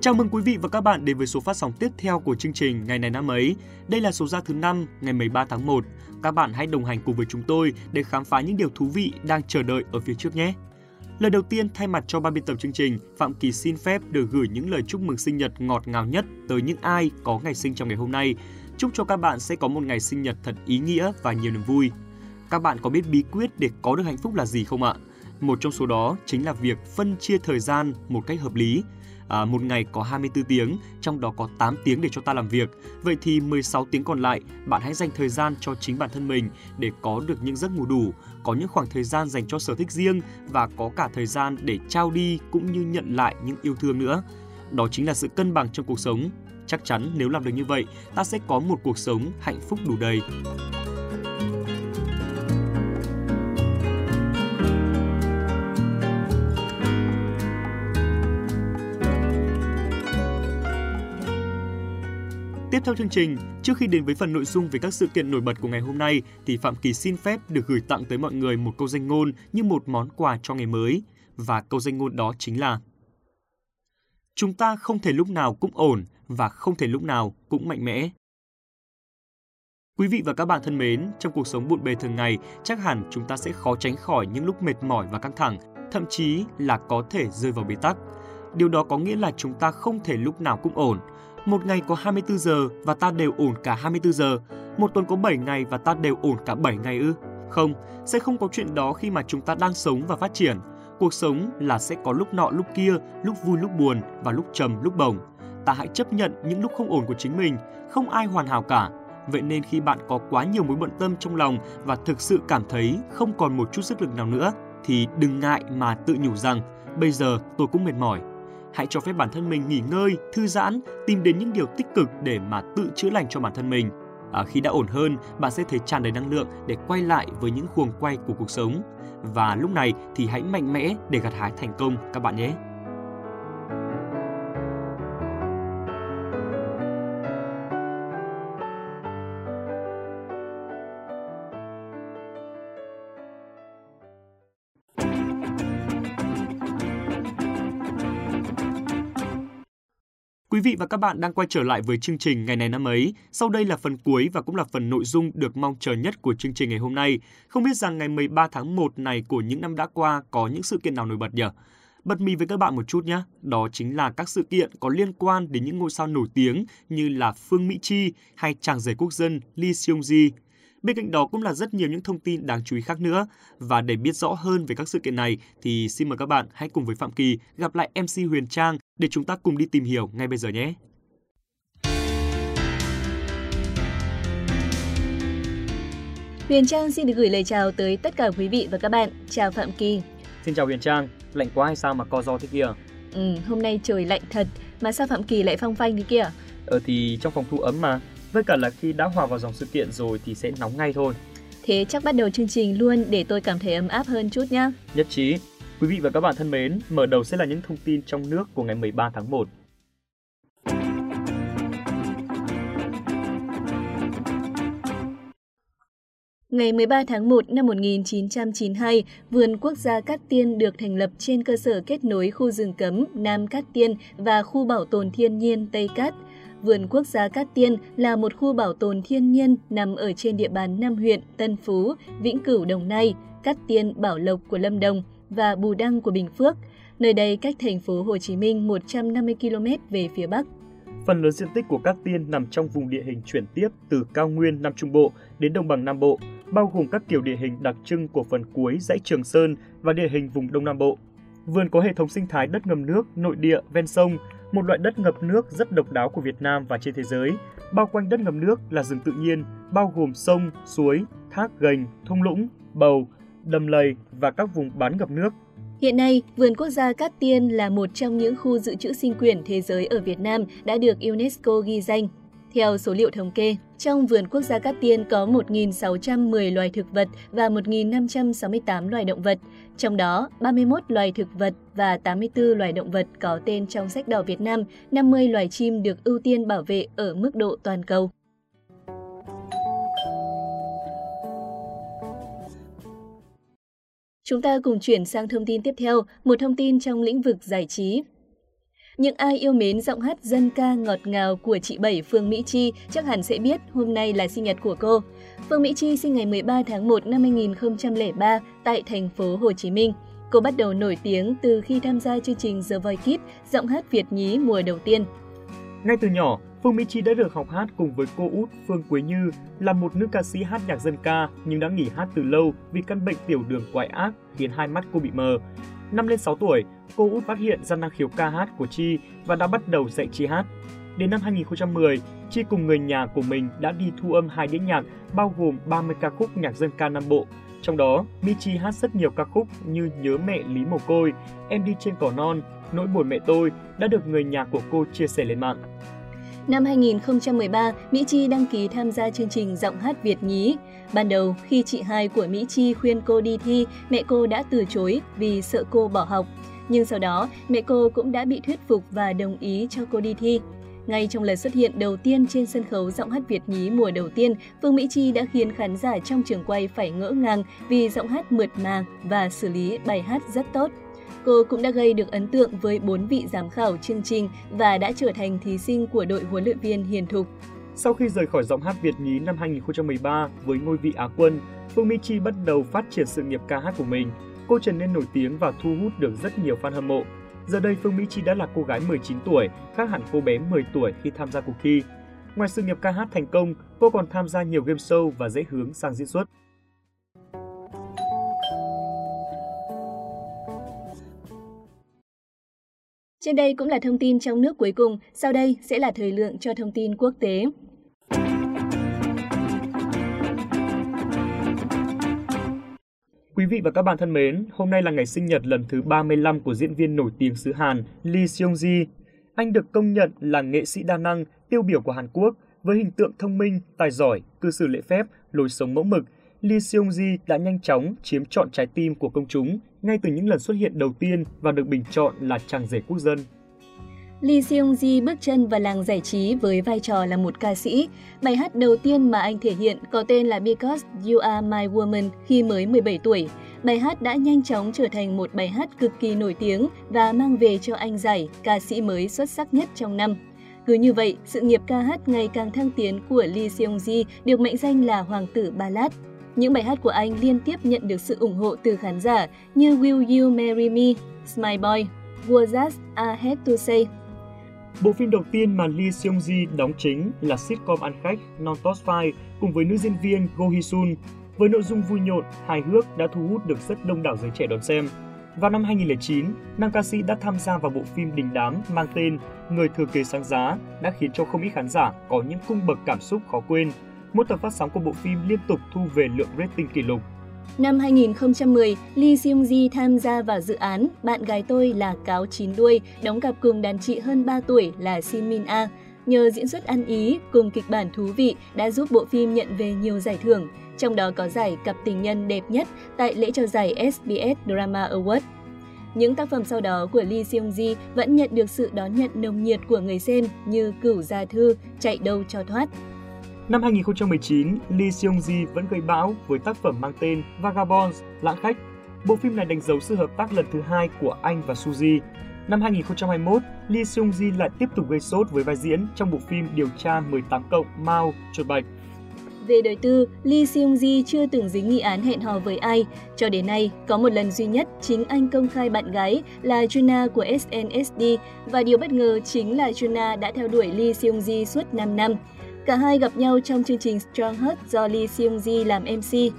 Chào mừng quý vị và các bạn đến với số phát sóng tiếp theo của chương trình Ngày này năm ấy. Đây là số ra thứ 5, ngày 13 tháng 1. Các bạn hãy đồng hành cùng với chúng tôi để khám phá những điều thú vị đang chờ đợi ở phía trước nhé. Lời đầu tiên thay mặt cho ban biên tập chương trình, Phạm Kỳ xin phép được gửi những lời chúc mừng sinh nhật ngọt ngào nhất tới những ai có ngày sinh trong ngày hôm nay. Chúc cho các bạn sẽ có một ngày sinh nhật thật ý nghĩa và nhiều niềm vui. Các bạn có biết bí quyết để có được hạnh phúc là gì không ạ? Một trong số đó chính là việc phân chia thời gian một cách hợp lý. À, một ngày có 24 tiếng, trong đó có 8 tiếng để cho ta làm việc. Vậy thì 16 tiếng còn lại, bạn hãy dành thời gian cho chính bản thân mình để có được những giấc ngủ đủ, có những khoảng thời gian dành cho sở thích riêng và có cả thời gian để trao đi cũng như nhận lại những yêu thương nữa. Đó chính là sự cân bằng trong cuộc sống. Chắc chắn nếu làm được như vậy, ta sẽ có một cuộc sống hạnh phúc đủ đầy. Tiếp theo chương trình, trước khi đến với phần nội dung về các sự kiện nổi bật của ngày hôm nay, thì Phạm Kỳ xin phép được gửi tặng tới mọi người một câu danh ngôn như một món quà cho ngày mới. Và câu danh ngôn đó chính là Chúng ta không thể lúc nào cũng ổn và không thể lúc nào cũng mạnh mẽ. Quý vị và các bạn thân mến, trong cuộc sống bộn bề thường ngày, chắc hẳn chúng ta sẽ khó tránh khỏi những lúc mệt mỏi và căng thẳng, thậm chí là có thể rơi vào bế tắc. Điều đó có nghĩa là chúng ta không thể lúc nào cũng ổn, một ngày có 24 giờ và ta đều ổn cả 24 giờ. Một tuần có 7 ngày và ta đều ổn cả 7 ngày ư? Không, sẽ không có chuyện đó khi mà chúng ta đang sống và phát triển. Cuộc sống là sẽ có lúc nọ lúc kia, lúc vui lúc buồn và lúc trầm lúc bổng. Ta hãy chấp nhận những lúc không ổn của chính mình, không ai hoàn hảo cả. Vậy nên khi bạn có quá nhiều mối bận tâm trong lòng và thực sự cảm thấy không còn một chút sức lực nào nữa, thì đừng ngại mà tự nhủ rằng bây giờ tôi cũng mệt mỏi, hãy cho phép bản thân mình nghỉ ngơi, thư giãn, tìm đến những điều tích cực để mà tự chữa lành cho bản thân mình. À, khi đã ổn hơn, bạn sẽ thấy tràn đầy năng lượng để quay lại với những cuồng quay của cuộc sống. Và lúc này thì hãy mạnh mẽ để gặt hái thành công các bạn nhé. Quý vị và các bạn đang quay trở lại với chương trình ngày này năm ấy. Sau đây là phần cuối và cũng là phần nội dung được mong chờ nhất của chương trình ngày hôm nay. Không biết rằng ngày 13 tháng 1 này của những năm đã qua có những sự kiện nào nổi bật nhỉ? Bật mì với các bạn một chút nhé. Đó chính là các sự kiện có liên quan đến những ngôi sao nổi tiếng như là Phương Mỹ Chi hay chàng rể quốc dân Lee Seung Ji. Bên cạnh đó cũng là rất nhiều những thông tin đáng chú ý khác nữa. Và để biết rõ hơn về các sự kiện này thì xin mời các bạn hãy cùng với Phạm Kỳ gặp lại MC Huyền Trang để chúng ta cùng đi tìm hiểu ngay bây giờ nhé. Huyền Trang xin được gửi lời chào tới tất cả quý vị và các bạn. Chào Phạm Kỳ. Xin chào Huyền Trang, lạnh quá hay sao mà co do thế kia? Ừ, hôm nay trời lạnh thật, mà sao Phạm Kỳ lại phong phanh thế kia? Ờ thì trong phòng thu ấm mà, với cả là khi đã hòa vào dòng sự kiện rồi thì sẽ nóng ngay thôi. Thế chắc bắt đầu chương trình luôn để tôi cảm thấy ấm áp hơn chút nhá. Nhất trí. Quý vị và các bạn thân mến, mở đầu sẽ là những thông tin trong nước của ngày 13 tháng 1. Ngày 13 tháng 1 năm 1992, Vườn Quốc gia Cát Tiên được thành lập trên cơ sở kết nối khu rừng cấm Nam Cát Tiên và khu bảo tồn thiên nhiên Tây Cát – Vườn Quốc gia Cát Tiên là một khu bảo tồn thiên nhiên nằm ở trên địa bàn năm huyện Tân Phú, Vĩnh Cửu Đồng Nai, Cát Tiên Bảo Lộc của Lâm Đồng và Bù Đăng của Bình Phước. Nơi đây cách thành phố Hồ Chí Minh 150 km về phía Bắc. Phần lớn diện tích của các Tiên nằm trong vùng địa hình chuyển tiếp từ cao nguyên Nam Trung Bộ đến đồng bằng Nam Bộ, bao gồm các kiểu địa hình đặc trưng của phần cuối dãy Trường Sơn và địa hình vùng Đông Nam Bộ. Vườn có hệ thống sinh thái đất ngầm nước, nội địa, ven sông, một loại đất ngập nước rất độc đáo của Việt Nam và trên thế giới. Bao quanh đất ngập nước là rừng tự nhiên, bao gồm sông, suối, thác gành, thung lũng, bầu, đầm lầy và các vùng bán ngập nước. Hiện nay, Vườn Quốc gia Cát Tiên là một trong những khu dự trữ sinh quyển thế giới ở Việt Nam đã được UNESCO ghi danh. Theo số liệu thống kê, trong vườn quốc gia Cát Tiên có 1.610 loài thực vật và 1.568 loài động vật, trong đó 31 loài thực vật và 84 loài động vật có tên trong sách đỏ Việt Nam, 50 loài chim được ưu tiên bảo vệ ở mức độ toàn cầu. Chúng ta cùng chuyển sang thông tin tiếp theo, một thông tin trong lĩnh vực giải trí. Những ai yêu mến giọng hát dân ca ngọt ngào của chị Bảy Phương Mỹ Chi chắc hẳn sẽ biết hôm nay là sinh nhật của cô. Phương Mỹ Chi sinh ngày 13 tháng 1 năm 2003 tại thành phố Hồ Chí Minh. Cô bắt đầu nổi tiếng từ khi tham gia chương trình The Voice Kids, giọng hát Việt nhí mùa đầu tiên. Ngay từ nhỏ, Phương Mỹ Chi đã được học hát cùng với cô út Phương Quế Như là một nữ ca sĩ hát nhạc dân ca nhưng đã nghỉ hát từ lâu vì căn bệnh tiểu đường quái ác khiến hai mắt cô bị mờ. Năm lên 6 tuổi, cô út phát hiện ra năng khiếu ca hát của Chi và đã bắt đầu dạy Chi hát. Đến năm 2010, Chi cùng người nhà của mình đã đi thu âm hai đĩa nhạc bao gồm 30 ca khúc nhạc dân ca Nam Bộ. Trong đó, Michi hát rất nhiều ca khúc như Nhớ mẹ Lý Mồ Côi, Em đi trên cỏ non, Nỗi buồn mẹ tôi đã được người nhà của cô chia sẻ lên mạng. Năm 2013, Mỹ Chi đăng ký tham gia chương trình Giọng hát Việt nhí. Ban đầu, khi chị hai của Mỹ Chi khuyên cô đi thi, mẹ cô đã từ chối vì sợ cô bỏ học. Nhưng sau đó, mẹ cô cũng đã bị thuyết phục và đồng ý cho cô đi thi. Ngay trong lần xuất hiện đầu tiên trên sân khấu giọng hát Việt nhí mùa đầu tiên, Phương Mỹ Chi đã khiến khán giả trong trường quay phải ngỡ ngàng vì giọng hát mượt mà và xử lý bài hát rất tốt. Cô cũng đã gây được ấn tượng với bốn vị giám khảo chương trình và đã trở thành thí sinh của đội huấn luyện viên Hiền Thục. Sau khi rời khỏi giọng hát Việt nhí năm 2013 với ngôi vị Á quân, Phương Mỹ Chi bắt đầu phát triển sự nghiệp ca hát của mình. Cô trở nên nổi tiếng và thu hút được rất nhiều fan hâm mộ. Giờ đây Phương Mỹ Chi đã là cô gái 19 tuổi, khác hẳn cô bé 10 tuổi khi tham gia cuộc thi. Ngoài sự nghiệp ca hát thành công, cô còn tham gia nhiều game show và dễ hướng sang diễn xuất. Trên đây cũng là thông tin trong nước cuối cùng, sau đây sẽ là thời lượng cho thông tin quốc tế. Quý vị và các bạn thân mến, hôm nay là ngày sinh nhật lần thứ 35 của diễn viên nổi tiếng xứ Hàn Lee Seung-ji. Anh được công nhận là nghệ sĩ đa năng, tiêu biểu của Hàn Quốc với hình tượng thông minh, tài giỏi, cư xử lễ phép, lối sống mẫu mực. Lee Seung-ji đã nhanh chóng chiếm trọn trái tim của công chúng ngay từ những lần xuất hiện đầu tiên và được bình chọn là chàng rể quốc dân. Lee Seung-ji bước chân vào làng giải trí với vai trò là một ca sĩ. Bài hát đầu tiên mà anh thể hiện có tên là Because You Are My Woman khi mới 17 tuổi. Bài hát đã nhanh chóng trở thành một bài hát cực kỳ nổi tiếng và mang về cho anh giải ca sĩ mới xuất sắc nhất trong năm. Cứ như vậy, sự nghiệp ca hát ngày càng thăng tiến của Lee Seung-ji được mệnh danh là Hoàng tử Ballad. Những bài hát của anh liên tiếp nhận được sự ủng hộ từ khán giả như Will You Marry Me, Smile Boy, What I Had To Say. Bộ phim đầu tiên mà Lee Seung-ji đóng chính là sitcom ăn khách Non Top 5 cùng với nữ diễn viên Go Hee Sun. Với nội dung vui nhộn, hài hước đã thu hút được rất đông đảo giới trẻ đón xem. Vào năm 2009, nam ca sĩ đã tham gia vào bộ phim đình đám mang tên Người thừa kế sáng giá đã khiến cho không ít khán giả có những cung bậc cảm xúc khó quên mỗi tập phát sóng của bộ phim liên tục thu về lượng rating kỷ lục. Năm 2010, Lee Seung-ji tham gia vào dự án Bạn gái tôi là cáo chín đuôi, đóng cặp cùng đàn chị hơn 3 tuổi là Shin Min A. Nhờ diễn xuất ăn ý cùng kịch bản thú vị đã giúp bộ phim nhận về nhiều giải thưởng, trong đó có giải cặp tình nhân đẹp nhất tại lễ trao giải SBS Drama Award. Những tác phẩm sau đó của Lee Seung-ji vẫn nhận được sự đón nhận nồng nhiệt của người xem như Cửu Gia Thư, Chạy đâu cho thoát, Năm 2019, Lee Seung-ji vẫn gây bão với tác phẩm mang tên Vagabonds, Lãng khách. Bộ phim này đánh dấu sự hợp tác lần thứ hai của anh và Suzy. Năm 2021, Lee Seung-ji lại tiếp tục gây sốt với vai diễn trong bộ phim Điều tra 18 cộng Mao, chuột bạch. Về đời tư, Lee Seung-ji chưa từng dính nghi án hẹn hò với ai. Cho đến nay, có một lần duy nhất chính anh công khai bạn gái là Juna của SNSD và điều bất ngờ chính là Juna đã theo đuổi Lee Seung-ji suốt 5 năm. Cả hai gặp nhau trong chương trình Strong Heart do Lee Seung-ji làm MC.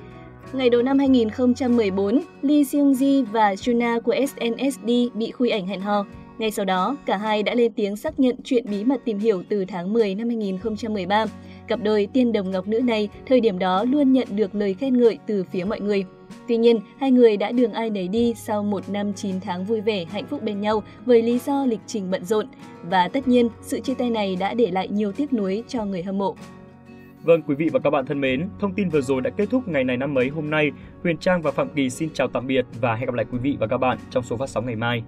Ngày đầu năm 2014, Lee Seung-ji và Juna của SNSD bị khui ảnh hẹn hò. Ngay sau đó, cả hai đã lên tiếng xác nhận chuyện bí mật tìm hiểu từ tháng 10 năm 2013. Cặp đôi tiên đồng ngọc nữ này thời điểm đó luôn nhận được lời khen ngợi từ phía mọi người. Tuy nhiên, hai người đã đường ai nấy đi sau một năm 9 tháng vui vẻ, hạnh phúc bên nhau với lý do lịch trình bận rộn. Và tất nhiên, sự chia tay này đã để lại nhiều tiếc nuối cho người hâm mộ. Vâng, quý vị và các bạn thân mến, thông tin vừa rồi đã kết thúc ngày này năm mấy hôm nay. Huyền Trang và Phạm Kỳ xin chào tạm biệt và hẹn gặp lại quý vị và các bạn trong số phát sóng ngày mai.